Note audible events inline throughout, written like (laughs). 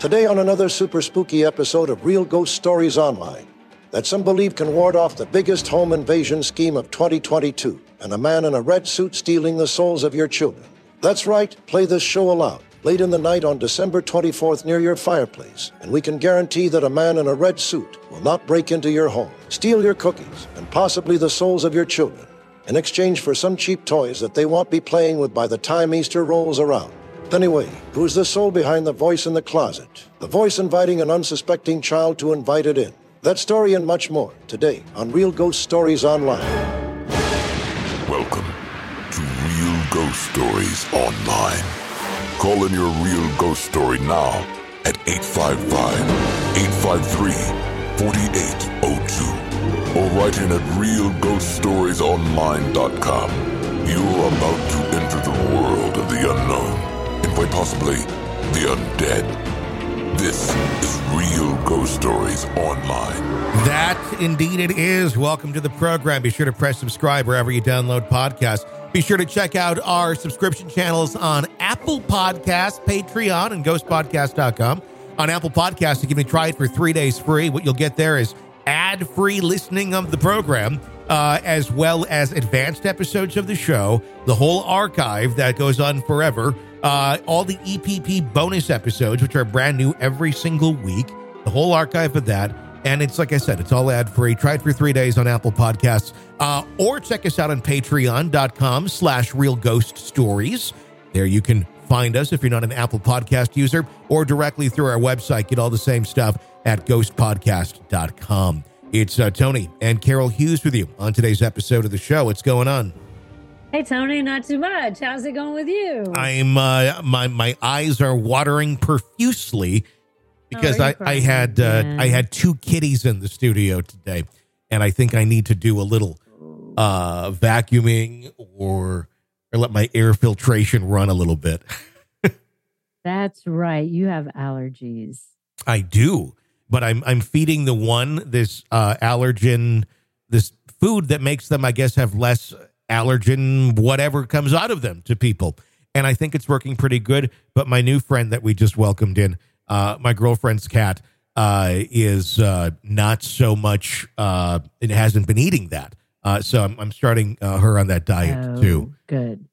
Today, on another super spooky episode of Real Ghost Stories Online, that some believe can ward off the biggest home invasion scheme of 2022 and a man in a red suit stealing the souls of your children. That's right, play this show aloud late in the night on December 24th near your fireplace, and we can guarantee that a man in a red suit will not break into your home, steal your cookies, and possibly the souls of your children in exchange for some cheap toys that they won't be playing with by the time Easter rolls around. Anyway, who's the soul behind the voice in the closet? The voice inviting an unsuspecting child to invite it in. That story and much more today on Real Ghost Stories Online. Welcome to Real Ghost Stories Online. Call in your real ghost story now at 855 853 4802 or write in at realghoststoriesonline.com. You're about to enter the world of the unknown and quite possibly the undead. This is Real Ghost Stories Online. That indeed it is. Welcome to the program. Be sure to press subscribe wherever you download podcasts. Be sure to check out our subscription channels on Apple Podcasts, Patreon, and ghostpodcast.com. On Apple Podcasts, you can try it for three days free. What you'll get there is ad free listening of the program, uh, as well as advanced episodes of the show, the whole archive that goes on forever, uh, all the EPP bonus episodes, which are brand new every single week, the whole archive of that. And it's like I said, it's all ad free. Try it for three days on Apple Podcasts, uh, or check us out on patreon.com slash real ghost stories. There you can find us if you're not an Apple Podcast user, or directly through our website. Get all the same stuff at ghostpodcast.com. It's uh, Tony and Carol Hughes with you on today's episode of the show. What's going on? Hey Tony, not too much. How's it going with you? I'm uh, my my eyes are watering profusely because Oh, I, I had uh. I had two kitties in the studio today, and I think I need to do a little uh, vacuuming or or let my air filtration run a little bit. (laughs) That's right. You have allergies. I do, but I'm I'm feeding the one this uh, allergen this food that makes them I guess have less allergen whatever comes out of them to people, and I think it's working pretty good. But my new friend that we just welcomed in, uh, my girlfriend's cat, uh, is uh, not so much. Uh, it hasn't been eating that, uh, so I'm, I'm starting uh, her on that diet oh, too. good.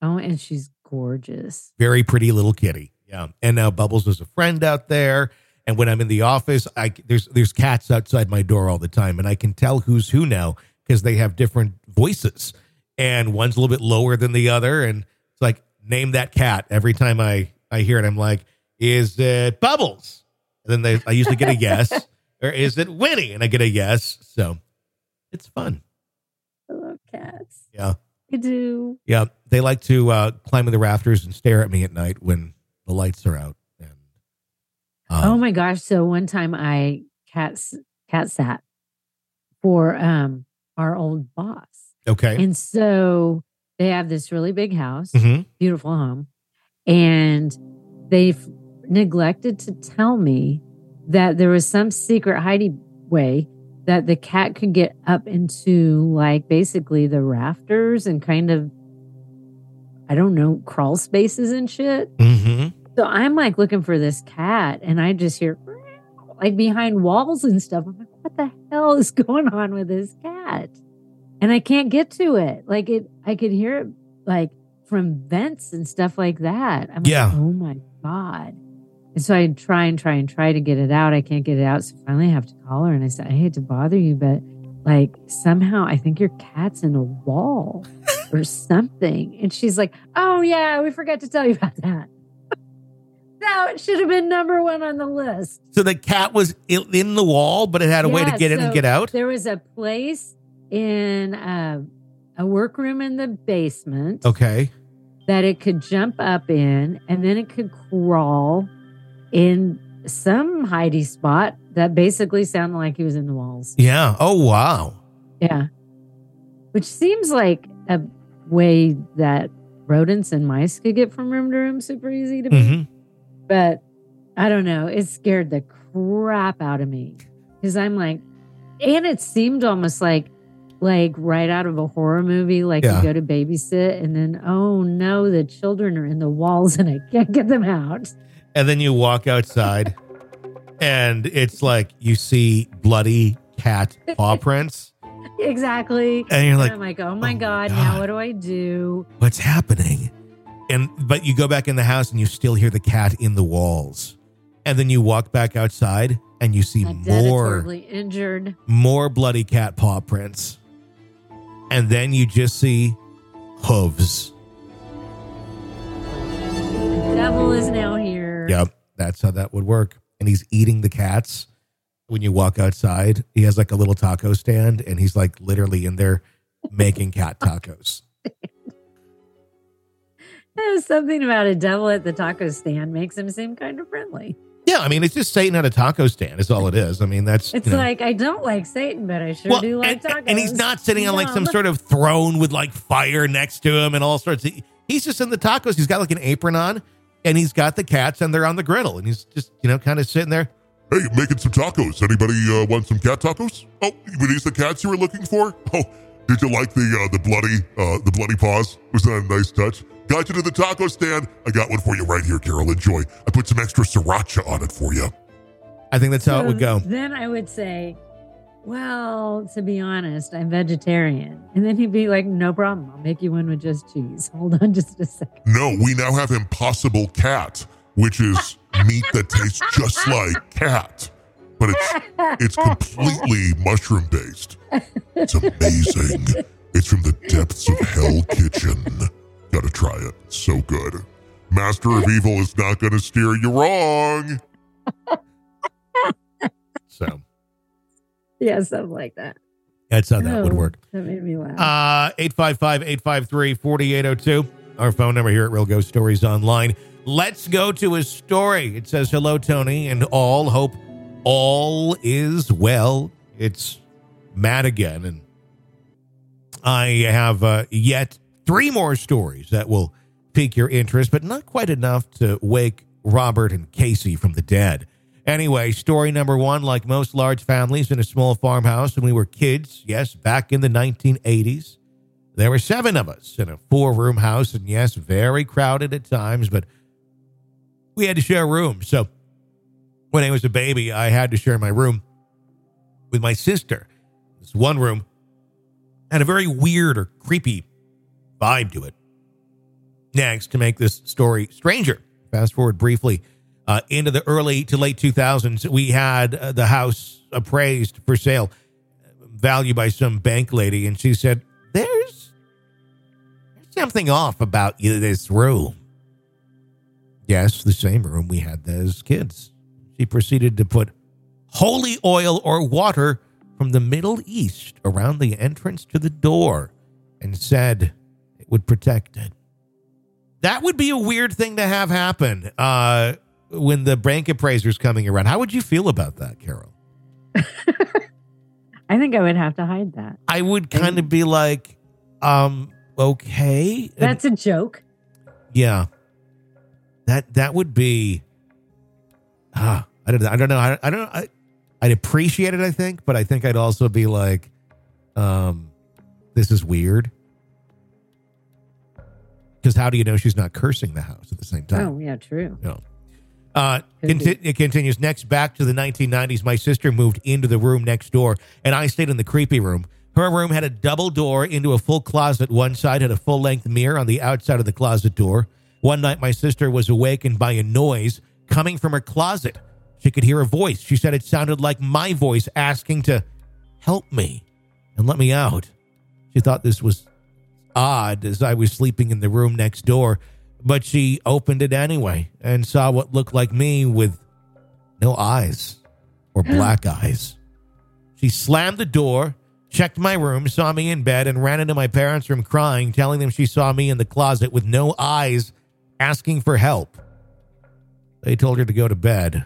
Oh, and she's gorgeous. very pretty little kitty. Yeah. And now Bubbles is a friend out there. And when I'm in the office, I there's there's cats outside my door all the time, and I can tell who's who now because they have different voices, and one's a little bit lower than the other, and it's like name that cat. Every time I I hear it, I'm like, is it Bubbles? And then they I usually get a yes, (laughs) or is it Winnie? And I get a yes. So it's fun. I love cats. Yeah. I do. Yeah, they like to uh, climb in the rafters and stare at me at night when the lights are out. And um, oh my gosh. So one time I cats cat sat for um our old boss. Okay, And so they have this really big house, Mhm. beautiful home, and they've neglected to tell me that there was some secret hiding way that the cat could get up into like basically the rafters and kind of I don't know, crawl spaces and shit. hmm So I'm like looking for this cat and I just hear like behind walls and stuff. I'm like, what the hell is (laughs) going on with this cat? And I can't get to it. Like it, I could hear it like from vents and stuff like that. I'm Yeah. like, oh my God. And so I try and try and try to get it out. I can't get it out. So finally I have to call her and I said, I hate to bother you, but like somehow I think your cat's in a wall (laughs) or something. And she's like, Oh yeah, we forgot to tell you about that. (laughs) That should have been number one on the list. so the cat was in the wall, but it had a way to Yeah, get in and get out. There was a place in uh, a workroom in the basement Okay, that it could jump up in, and then it could crawl in some hidey spot that basically sounded like he was in the walls. yeah. Oh wow. Yeah. Which seems like a way that rodents and mice could get from room to room super easy to me. hmm But I don't know. It scared the crap out of me because I'm like, and it seemed almost like, like right out of a horror movie. Like Yeah. you go to babysit, and then oh no, the children are in the walls, and I can't get them out. and then you walk outside, (laughs) and it's like you see bloody cat paw (laughs) prints, Exactly. and you're like, I'm like, oh my "Oh God, God." now what do I do? what's happening? And but you go back in the house and you still hear the cat in the walls. And then you walk back outside and you see more injured. more bloody cat paw prints. And then you just see hooves. The devil is now here. Yep, that's how that would work. And he's eating the cats. When you walk outside, he has like a little taco stand and he's like literally in there making cat tacos. There's (laughs) something about a devil at the taco stand makes him seem kind of friendly. Yeah, I mean, it's just Satan at a taco stand, is all it is. I mean, that's It's you know. like I don't like Satan, but I sure do like and, tacos. and he's not sitting on like some sort of throne with like fire next to him and all sorts of. He's just in the tacos. He's got like an apron on, and he's got the cats, and they're on the griddle, and he's just you know kind of sitting there. Hey, making some tacos. Anybody uh, want some cat tacos? Oh, were these the cats you were looking for? (laughs) Oh, did you like the uh, the bloody uh, the bloody paws? Was that a nice touch? Got you to the taco stand. I got one for you right here, Carol. Enjoy. I put some extra sriracha on it for you. I think that's how it would go. Then I would say, well, to be honest, I'm vegetarian. And then he'd be like, no problem. I'll make you one with just cheese. (laughs) Hold on just a second. No, we now have Impossible Cat, which is (laughs) meat that tastes just like cat, but it's it's completely mushroom based. It's amazing. It's from the depths of Hell Kitchen. Gotta try it. It's so good. Master of Evil is not gonna steer you wrong. So Yeah, something like that. that's how that would Oh, work. That made me laugh. Uh 855-853-4802. Our phone number here at Real Ghost Stories Online. Let's go to his story. It says, Hello, Tony, and all hope all is well. It's Matt again, and I have uh, yet three more stories that will pique your interest, but not quite enough to wake Robert and Casey from the dead. Anyway, story number one like most large families in a small farmhouse when we were kids, yes, back in the 1980s, there were seven of us in a four room house, and yes, very crowded at times, but we had to share rooms. So when I was a baby, I had to share my room with my sister. This one room had a very weird or creepy vibe to it. Next, to make this story stranger, fast forward briefly uh, into the early to late 2000s, we had uh, the house appraised for sale, value by some bank lady, and she said, "There's, something off about this room." Yes, the same room we had as kids. She proceeded to put holy oil or water from the Middle East around the entrance to the door and said it would protect it. That would be a weird thing to have happen uh, when the bank appraiser's coming around. How would you feel about that, Carol? (laughs) I think I would have to hide that. I would kind of be like, um, okay. And- That's a joke. yeah. That that would be ah, I don't know. I don't know. I, I don't. I, I'd appreciate it, I think, but I think I'd also be like, um, this is weird. Because how do you know she's not cursing the house at the same time? Oh, yeah, true. No. Uh, conti- it continues. Next, back to the 1990s, my sister moved into the room next door, and I stayed in the creepy room. Her room had a double door into a full closet. One side had a full length mirror on the outside of the closet door. One night, my sister was awakened by a noise coming from her closet. She could hear a voice. She said it sounded like my voice asking to help me and let me out. She thought this was odd as I was sleeping in the room next door, but she opened it anyway and saw what looked like me with no eyes or hmm. black eyes. She slammed the door, checked my room, saw me in bed, and ran into my parents' room crying, telling them she saw me in the closet with no eyes, asking for help. They told her to go to bed,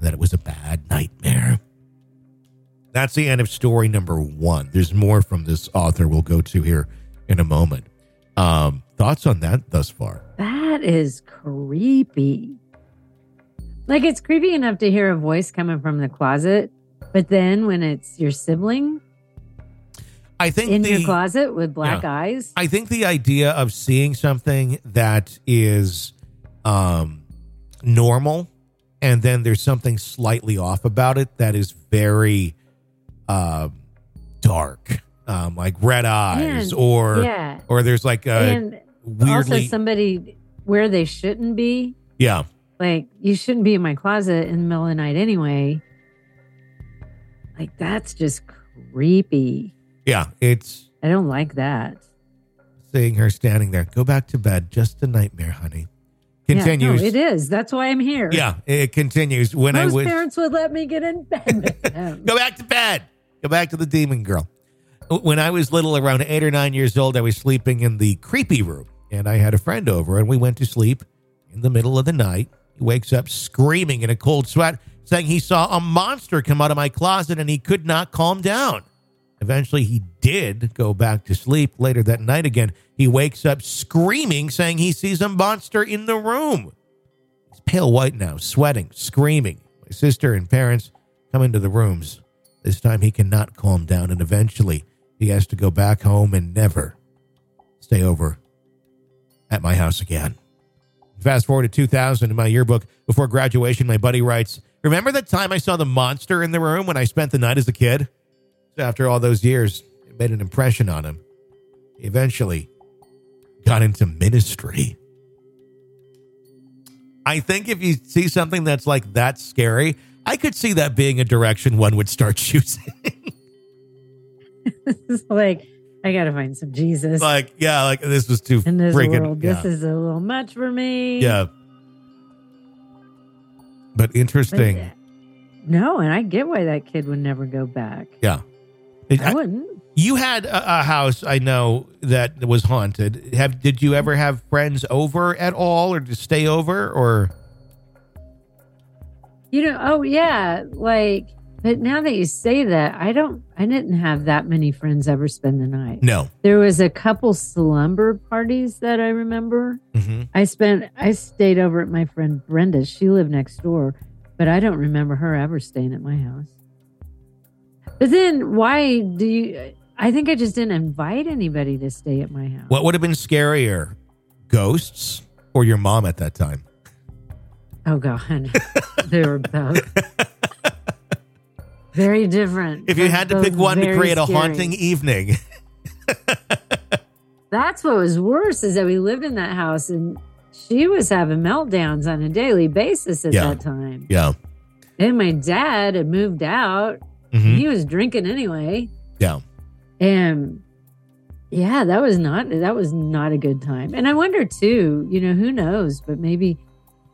that it was a bad nightmare. That's the end of story number one. There's more from this author we'll go to here in a moment. Um, thoughts on that thus far? That is creepy. Like it's creepy enough to hear a voice coming from the closet, but then when it's your sibling I think in the, your closet with black Yeah. eyes, I think the idea of seeing something that is um normal, and then there's something slightly off about it that is very um, dark, um, like red eyes, And- or yeah. or there's like a and also somebody where they shouldn't be. yeah, Like you shouldn't be in my closet in the middle of the night anyway. Like that's just creepy. yeah. It's I don't like that. seeing her standing there. Go back to bed. Just a nightmare, honey. Yeah, Continues. no, it is. That's why I'm here. Yeah, it continues. When I Most was parents would let me get in bed with (laughs) them. go back to bed. Go back to the demon girl. When I was little, around eight or nine years old, I was sleeping in the creepy room, and I had a friend over, and we went to sleep in the middle of the night. He wakes up screaming in a cold sweat, saying he saw a monster come out of my closet, and he could not calm down. Eventually, he did go back to sleep. Later that night, again, he wakes up screaming, saying he sees a monster in the room. He's pale white now, sweating, screaming. My sister and parents come into the rooms. This time he cannot calm down, and eventually he has to go back home and never stay over at my house again. Fast forward to 2000 in my yearbook before graduation, my buddy writes, Remember that time I saw the monster in the room when I spent the night as a kid? After all those years, it made an impression on him. Eventually got into ministry. I think if you see something that's like that scary, I could see that being a direction one would start (laughs) choosing. (laughs) It's like I gotta find some Jesus like, yeah, like this was too in this freaking. world. yeah. This is a little much for me. yeah. But But, interesting. uh, no, and I get why that kid would never go back. yeah. It- I I- wouldn't. You had a, a house I know that was haunted. Have did you ever have friends over at all, or to stay over, or You know, oh yeah, like but now that you say that, I don't I didn't have that many friends ever spend the night. no? There was a couple slumber parties that I remember. hmm I spent I stayed over at my friend Brenda's. She lived next door, but I don't remember her ever staying at my house. But then why do you I think I just didn't invite anybody to stay at my house. What would have been scarier, ghosts or your mom at that time? Oh god. (laughs) they were both (laughs) very different. If you had to pick one to create a scary. haunting evening, (laughs) That's what was worse is that we lived in that house and she was having meltdowns on a daily basis at Yeah. that time. yeah, And my dad had moved out. Mhm. He was drinking anyway. yeah, And yeah, that was not that was not a good time. And I wonder too, you know, who knows, but maybe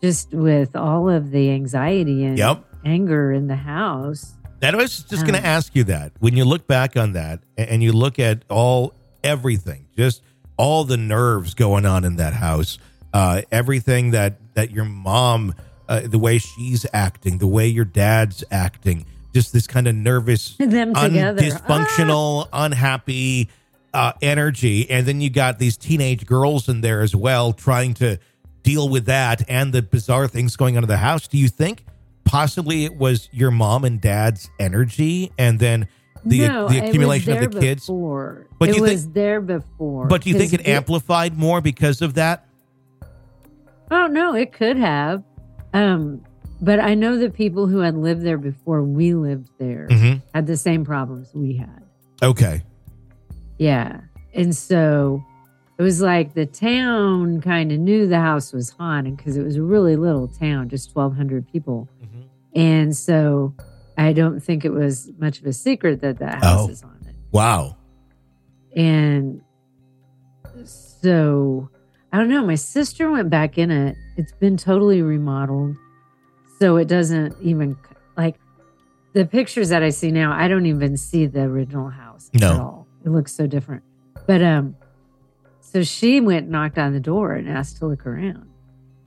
just with all of the anxiety and yep. anger in the house. That I was just going Um, to ask you that. When you look back on that and you look at all everything, just all the nerves going on in that house, uh, everything that that your mom, uh, the way she's acting, the way your dad's acting, just this kind of nervous, Them un- together. Ah! dysfunctional, unhappy uh, energy, and then you got these teenage girls in there as well trying to deal with that and the bizarre things going on in the house. Do you think possibly it was your mom and dad's energy, and then the no, the it was accumulation of the kids? Before. But it you was think- there before. But do you think 'Cause it amplified more because of that? Oh no, it could have. Um, but I know that people who had lived there before we lived there Mm-hmm. had the same problems we had. Okay. Yeah. And so it was like the town kind of knew the house was haunted because it was a really little town, just 1,200 people. Mhm. And so I don't think it was much of a secret that that house Oh. is haunted. Wow. And so I don't know. My sister went back in it. It's been totally remodeled. So it doesn't even like the pictures that I see now, I don't even see the original house No. at all. It looks so different. But um so she went and knocked on the door and asked to look around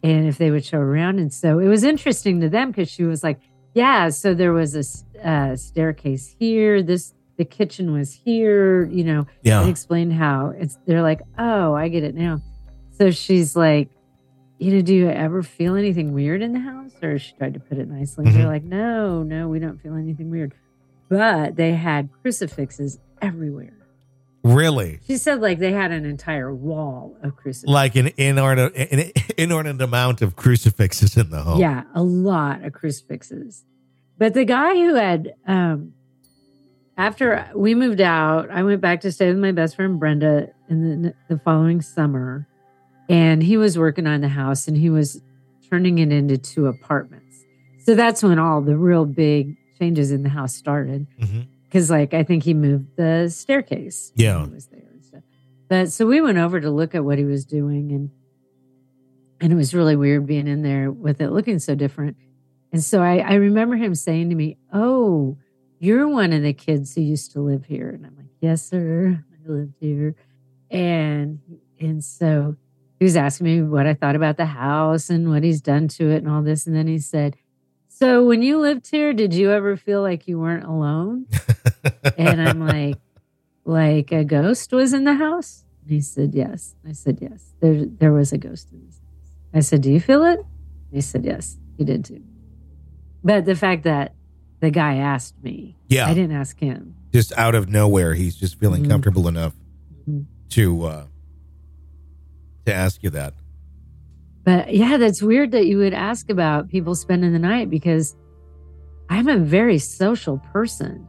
and if they would show around. And so it was interesting to them because she was like, Yeah, so there was a uh, staircase here. This the kitchen was here, you know, and Yeah. explained how it's they're like, oh, I get it now. So she's like, you know, do you ever feel anything weird in the house? Or she tried to put it nicely. Mhm. They're like, no, no, we don't feel anything weird. But they had crucifixes everywhere. Really? She said like they had an entire wall of crucifixes. Like an inordinate, an inordinate amount of crucifixes in the home. Yeah, a lot of crucifixes. But the guy who had, um, after we moved out, I went back to stay with my best friend Brenda in the, the following summer. And he was working on the house and he was turning it into two apartments. So that's when all the real big changes in the house started. Mm-hmm. Because, like, I think he moved the staircase. Yeah. was there and stuff. But so we went over to look at what he was doing, and and it was really weird being in there with it looking so different. And so I, I remember him saying to me, "Oh, you're one of the kids who used to live here," and I'm like, "Yes, sir, I lived here." And and so he was asking me what I thought about the house and what he's done to it and all this, and then he said. So when you lived here, did you ever feel like you weren't alone? And I'm like, like a ghost was in the house? And he said, yes. I said, yes. There, there was a ghost in this house. I said, do you feel it? He said, yes. He did too. But the fact that the guy asked me, Yeah. I didn't ask him. just out of nowhere, he's just feeling Mhm. comfortable enough Mhm. to uh, to ask you that. But yeah, that's weird that you would ask about people spending the night because I'm a very social person.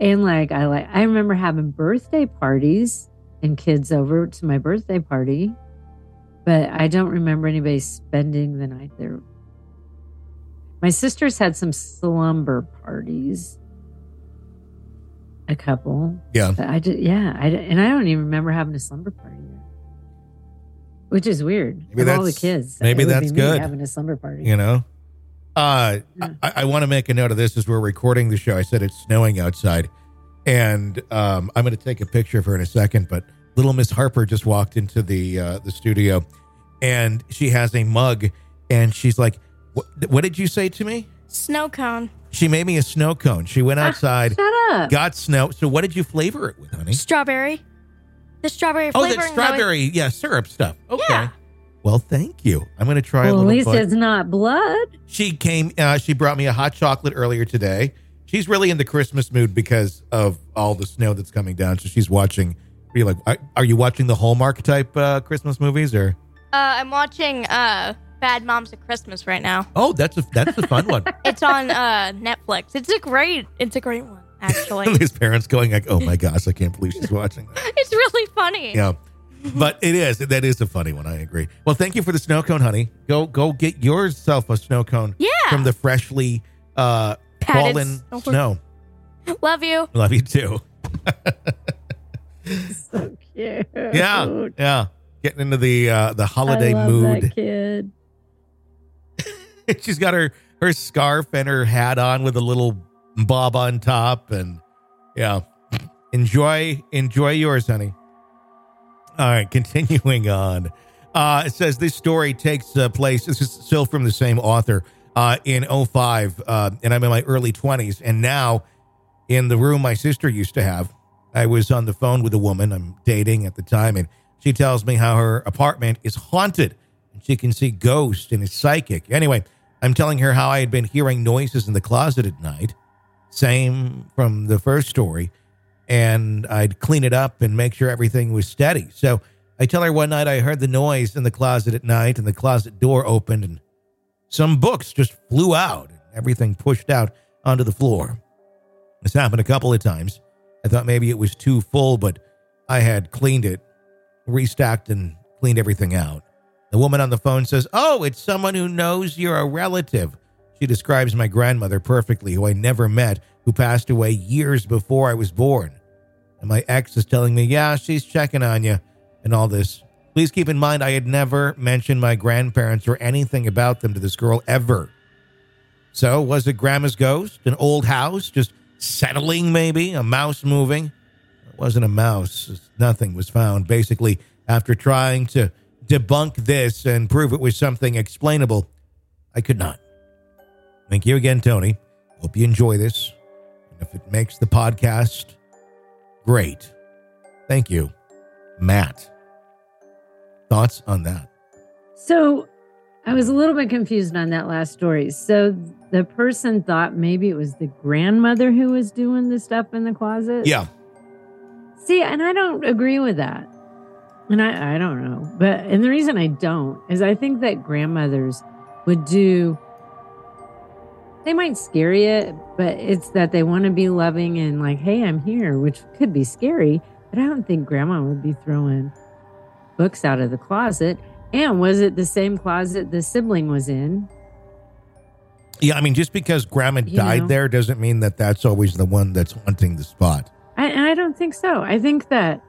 And like I like I remember having birthday parties and kids over to my birthday party, but I don't remember anybody spending the night there. My sisters had some slumber parties. A couple. Yeah. But I did yeah, I and I don't even remember having a slumber party. Which is weird. Maybe of all the kids. maybe it would that's be me good. having a slumber party. You know. Uh, Yeah. I, I want to make a note of this as we're recording the show. I said it's snowing outside, and um, I'm going to take a picture of her in a second. But little Miss Harper just walked into the uh, the studio, and she has a mug, and she's like, "What, what did you say to me?" Snow cone. She made me a snow cone. She went outside, Shut up. got snow. So what did you flavor it with, honey? Strawberry. The strawberry Oh, flavoring. that that strawberry, yeah, syrup stuff. Okay. Yeah. Well, thank you. I'm going to try a well, at least bite. it's not blood. She came. Uh, she brought me a hot chocolate earlier today. She's really in the Christmas mood because of all the snow that's coming down. So she's watching. Are you like? Are, are you watching the Hallmark type uh, Christmas movies or? Uh, I'm watching uh, Bad Moms of Christmas right now. Oh, that's a that's a fun one. (laughs) It's on uh, Netflix. It's a great. It's a great one, actually. (laughs) His parents going like, "Oh my gosh, I can't believe she's watching that." (laughs) it's really funny. Yeah, but it is. That is a funny one. I agree. Well, thank you for the snow cone, honey. Go go get yourself a snow cone. Yeah. from the freshly uh, Patted fallen snow. snow. Love you. Love you too. (laughs) So cute. Yeah, yeah. Getting into the uh, the holiday I love mood. That kid. She's got her her scarf and her hat on with a little bob on top, and yeah, enjoy enjoy yours, honey. All right, (laughs) continuing on. Uh, it says this story takes uh, place. This is still from the same author. Uh, in 05, uh, and I'm in my early 20s, and now in the room my sister used to have, I was on the phone with a woman I'm dating at the time, and she tells me how her apartment is haunted and she can see ghosts and is psychic. Anyway, I'm telling her how I had been hearing noises in the closet at night, same from the first story, and I'd clean it up and make sure everything was steady. So I tell her one night I heard the noise in the closet at night, and the closet door opened, and some books just flew out, and everything pushed out onto the floor. This happened a couple of times. I thought maybe it was too full, but I had cleaned it, restacked, and cleaned everything out. The woman on the phone says, Oh, it's someone who knows you're a relative. She describes my grandmother perfectly, who I never met, who passed away years before I was born. And my ex is telling me, Yeah, she's checking on you and all this. Please keep in mind, I had never mentioned my grandparents or anything about them to this girl ever. So, was it Grandma's ghost? An old house? Just settling, maybe? A mouse moving? It wasn't a mouse. Nothing was found. Basically, after trying to debunk this and prove it was something explainable, I could not. Thank you again, Tony. Hope you enjoy this. And if it makes the podcast, great. Thank you, Matt. Thoughts on that? So I was a little bit confused on that last story. So the person thought maybe it was the grandmother who was doing the stuff in the closet. Yeah. See, and I don't agree with that. And I, I don't know. But, and the reason I don't is I think that grandmothers would do, they might scare you, but it's that they want to be loving and like, hey, I'm here, which could be scary. But I don't think grandma would be throwing books out of the closet. And was it the same closet the sibling was in? Yeah, I mean, just because grandma You died know. there doesn't mean that that's always the one that's haunting the spot. I, I don't think so. I think that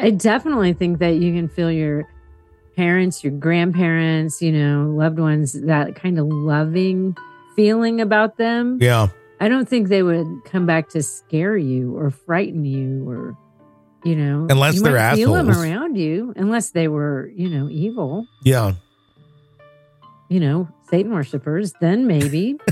I definitely think that you can feel your parents, your grandparents, you know, loved ones, that kind of loving feeling about them. Yeah. I don't think they would come back to scare you or frighten you or, you know, Unless you they're might feel them assholes. around you, unless they were, you know, evil, Yeah. you know, Satan worshippers. Then maybe. (laughs)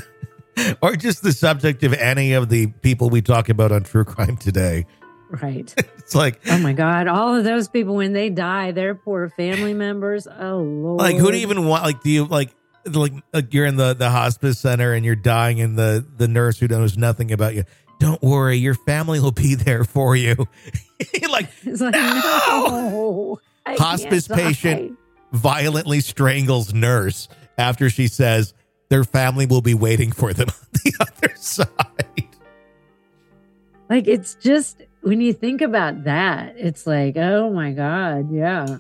(laughs) Or just the subject of any of the people we talk about on True Crime today. right. (laughs) It's like, Oh my God. All of those people, when they die, their poor family members. Oh, Lord. like who do you even want? Like, do you like, like, like you're in the, the hospice center and you're dying and the, the nurse who knows nothing about you. Don't worry, your family will be there for you. (laughs) like It's like, No! no. Hospice patient. violently strangles nurse after she says their family will be waiting for them (laughs) on the other (laughs) side. Like, it's just when you think about that, it's like, oh my God. Yeah.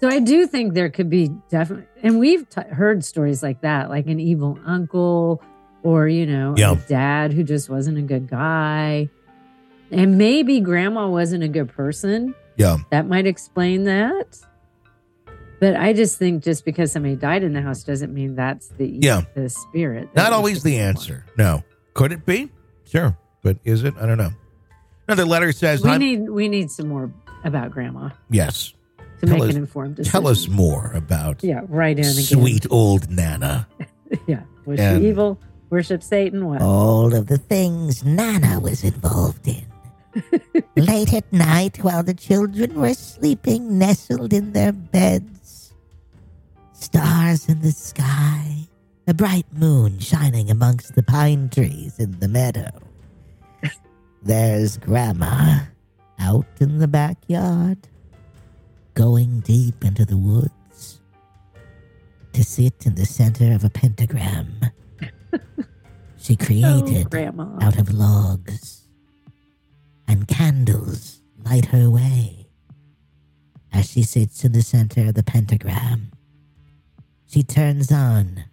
So I do think there could be definitely, and we've t- heard stories like that, like an evil uncle or, you know, Yeah. a dad who just wasn't a good guy. And maybe grandma wasn't a good person. Yeah. That might explain that. But I just think just because somebody died in the house doesn't mean that's the Yeah. the spirit. Not always the one. answer. No. Could it be? Sure. But is it? I don't know. Another letter says, We I'm- need we need some more about grandma yes. to Tell make us- an informed decision. Tell us more about Yeah, right in again. sweet old Nana. (laughs) Yeah, was And- she evil? Worship Satan? What? all of the things Nana was involved in. (laughs) Late at night, while the children were sleeping, nestled in their beds, stars in the sky, a bright moon shining amongst the pine trees in the meadow. There's Grandma out in the backyard, going deep into the woods to sit in the center of a pentagram (laughs) she Oh, created grandma. out of logs, and candles light her way. As she sits in the center of the pentagram, she turns on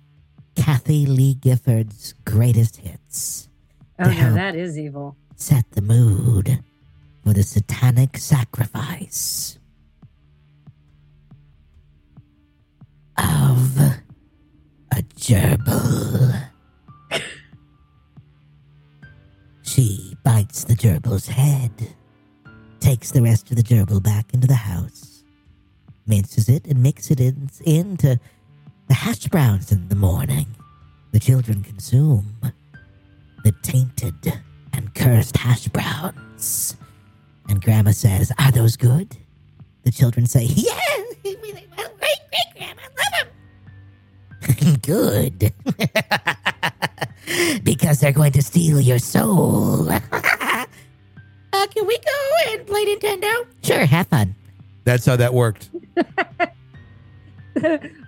Kathie Lee Gifford's greatest hits, Oh no, help. that is evil. Set the mood for the satanic sacrifice of a gerbil. (laughs) She bites the gerbil's head, takes the rest of the gerbil back into the house, minces it, and mixes it in, into the hash browns in the morning. The children consume the tainted cursed hash browns. And Grandma says, Are those good? The children say, Yeah, we like, well, great, great, Grandma, love them. (laughs) good. (laughs) because they're going to steal your soul. (laughs) uh, can we go and play Nintendo? Sure, have fun. That's how that worked.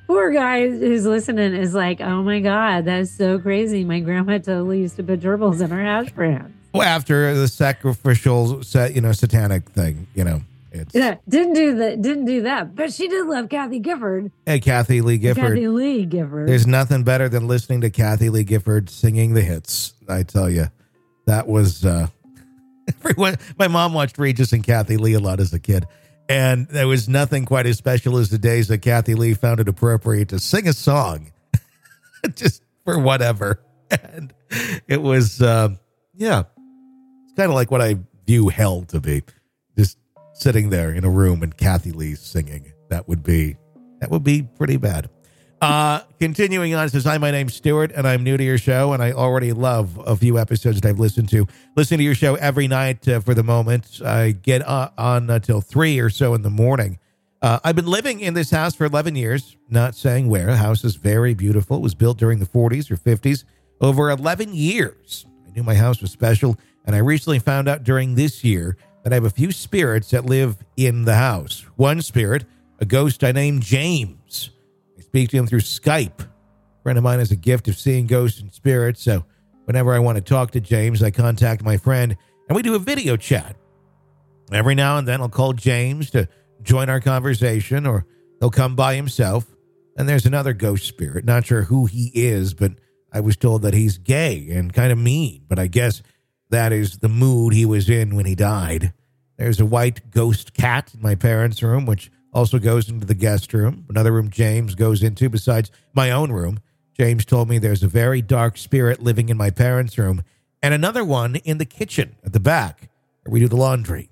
Poor guy who's listening is like, oh my god, that's so crazy. My grandma totally used to put gerbils in her hash browns. Well, (laughs) after the sacrificial, sa- you know, satanic thing, you know, it's Yeah, didn't do that. Didn't do that. But she did love Kathie Gifford. hey, Kathie Lee Gifford. Kathie Lee Gifford. There's nothing better than listening to Kathie Lee Gifford singing the hits. I tell you, that was uh, (laughs) everyone. My mom watched Regis and Kathie Lee a lot as a kid, and there was nothing quite as special as the days that Kathie Lee found it appropriate to sing a song, (laughs) just for whatever. And it was, uh, yeah, kind of like what I view hell to be, just sitting there in a room and Kathie Lee singing. That would be that would be pretty bad. Uh, continuing on, says, Hi, my name's Stuart, and I'm new to your show, and I already love a few episodes that I've listened to. Listen to your show every night uh, for the moment. I get uh, on until three or so in the morning. Uh, I've been living in this house for 11 years, not saying where. The house is very beautiful. It was built during the 40s or 50s, over 11 years. I knew my house was special, and I recently found out during this year that I have a few spirits that live in the house. One spirit, a ghost I named James. I speak to him through Skype. A friend of mine has a gift of seeing ghosts and spirits, so whenever I want to talk to James, I contact my friend and we do a video chat. Every now and then I'll call James to join our conversation or he'll come by himself. And there's another ghost spirit. Not sure who he is, but I was told that he's gay and kind of mean. But I guess that is the mood he was in when he died. There's a white ghost cat in my parents' room, which also goes into the guest room. Another room James goes into besides my own room. James told me there's a very dark spirit living in my parents' room and another one in the kitchen at the back where we do the laundry.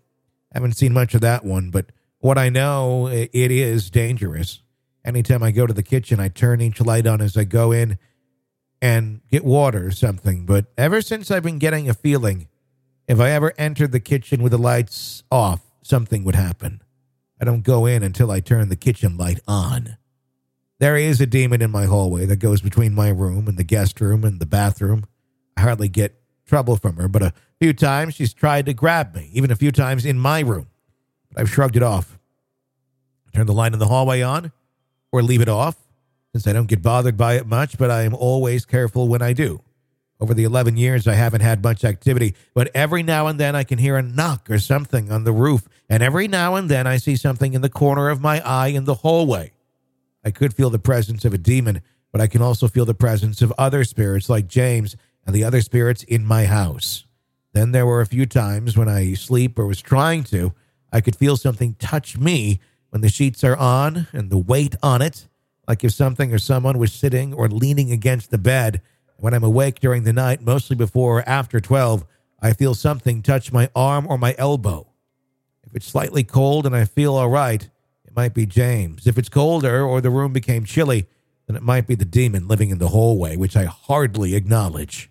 I Haven't seen much of that one, but what I know, it is dangerous. Anytime I go to the kitchen, I turn each light on as I go in and get water or something. But ever since I've been getting a feeling, if I ever entered the kitchen with the lights off, something would happen. I don't go in until I turn the kitchen light on. There is a demon in my hallway that goes between my room and the guest room and the bathroom. I hardly get trouble from her, but a few times she's tried to grab me, even a few times in my room. But I've shrugged it off. Turn the light in the hallway on or leave it off, since I don't get bothered by it much, but I am always careful when I do. Over the 11 years, I haven't had much activity, but every now and then I can hear a knock or something on the roof, and every now and then I see something in the corner of my eye in the hallway. I could feel the presence of a demon, but I can also feel the presence of other spirits like James and the other spirits in my house. Then there were a few times when I sleep or was trying to, I could feel something touch me when the sheets are on and the weight on it, like if something or someone was sitting or leaning against the bed. When I'm awake during the night, mostly before or after 12, I feel something touch my arm or my elbow. If it's slightly cold and I feel all right, it might be James. If it's colder or the room became chilly, then it might be the demon living in the hallway, which I hardly acknowledge.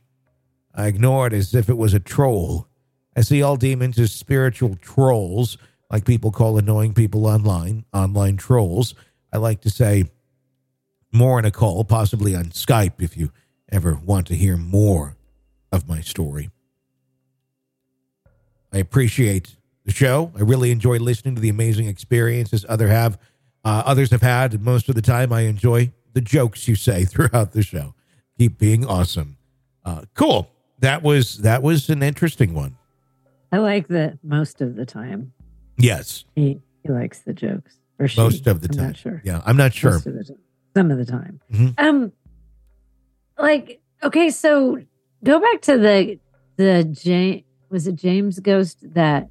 I ignore it as if it was a troll. I see all demons as spiritual trolls, like people call annoying people online, online trolls. I like to say more in a call, possibly on Skype if you ever want to hear more of my story. I appreciate the show. I really enjoy listening to the amazing experiences other have uh, others have had. Most of the time, I enjoy the jokes you say (laughs) throughout the show. Keep being awesome. Uh, cool. That was that was an interesting one. I like that most of the time. Yes, he he likes the jokes. Or she. most of the I'm time. Sure. Yeah, I'm not sure. Most of the time. Some of the time. Mhm. Um, like okay, so go back to the the James was it James Ghost that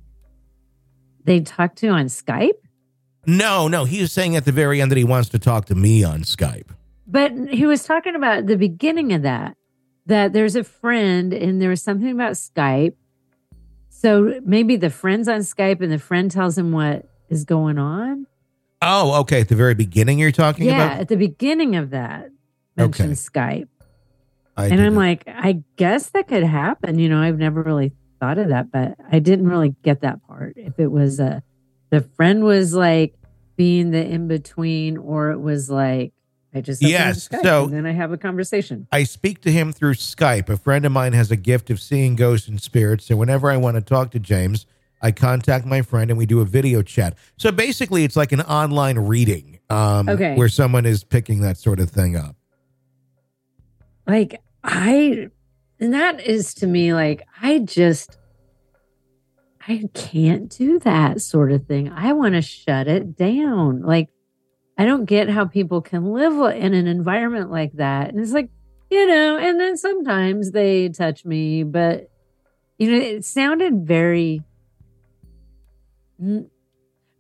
they talked to on Skype, No, no, he was saying at the very end that he wants to talk to me on Skype. but he was talking about the beginning of that. That there's a friend and there was something about Skype. So maybe the friend's on Skype and the friend tells him what is going on. Oh, okay. At the very beginning, you're talking about? yeah, about. at the beginning of that mentioned Skype. I and I'm didn't- like, I guess that could happen. You know, I've never really thought of that, but I didn't really get that part. If it was a, the friend was like being the in between, or it was like, I just Yes, Skype so- and then I have a conversation. I speak to him through Skype. A friend of mine has a gift of seeing ghosts and spirits. So whenever I want to talk to James, I contact my friend and we do a video chat. So basically, it's like an online reading um, Okay. where someone is picking that sort of thing up. Like, I, and that is to me like, I just, I can't do that sort of thing. I want to shut it down. Like, I don't get how people can live in an environment like that. And it's like, you know, and then sometimes they touch me, but, you know, it sounded very,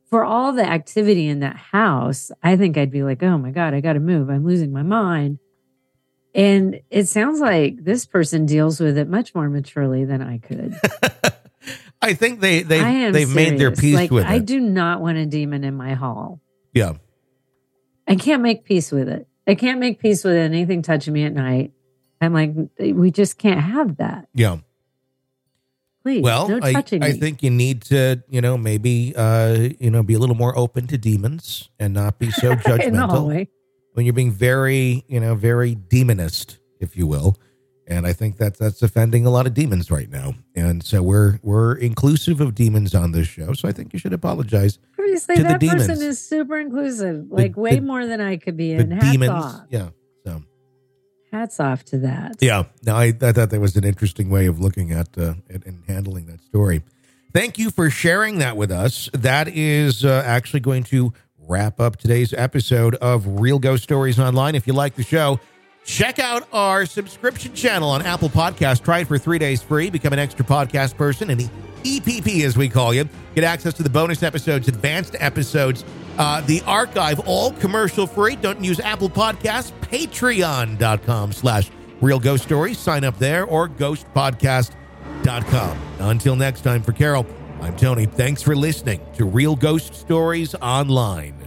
for all the activity in that house, I think I'd be like, oh my God, I got to move. I'm losing my mind. And it sounds like this person deals with it much more maturely than I could. (laughs) I think they, they, they've made their peace like, with I it. I do not want a demon in my hall. Yeah. I can't make peace with it. I can't make peace with anything touching me at night. I'm like, we just can't have that. Yeah. Please, Well, no I, I think you need to, you know, maybe, uh, you know, be a little more open to demons and not be so (laughs) judgmental when you're being very, you know, very demonist, if you will. And I think that that's offending a lot of demons right now. And so we're we're inclusive of demons on this show. So I think you should apologize Obviously, To the that demons. person is super inclusive, like way the- more than I could be. in. Hats demons. off. Yeah. Hats off to that. yeah. No, I, I thought that was an interesting way of looking at uh, and, and handling that story. Thank you for sharing that with us. That is uh, actually going to wrap up today's episode of Real Ghost Stories Online. If you like the show, check out our subscription channel on Apple Podcasts. Try it for three days free. Become an extra podcast person, an EPP as we call you. Get access to the bonus episodes, advanced episodes, uh, the archive, all commercial free. Don't use Apple Podcasts. Patreon.com slash Real Ghost Stories. Sign up there or ghostpodcast.com. Until next time, for Carol, I'm Tony. Thanks for listening to Real Ghost Stories Online.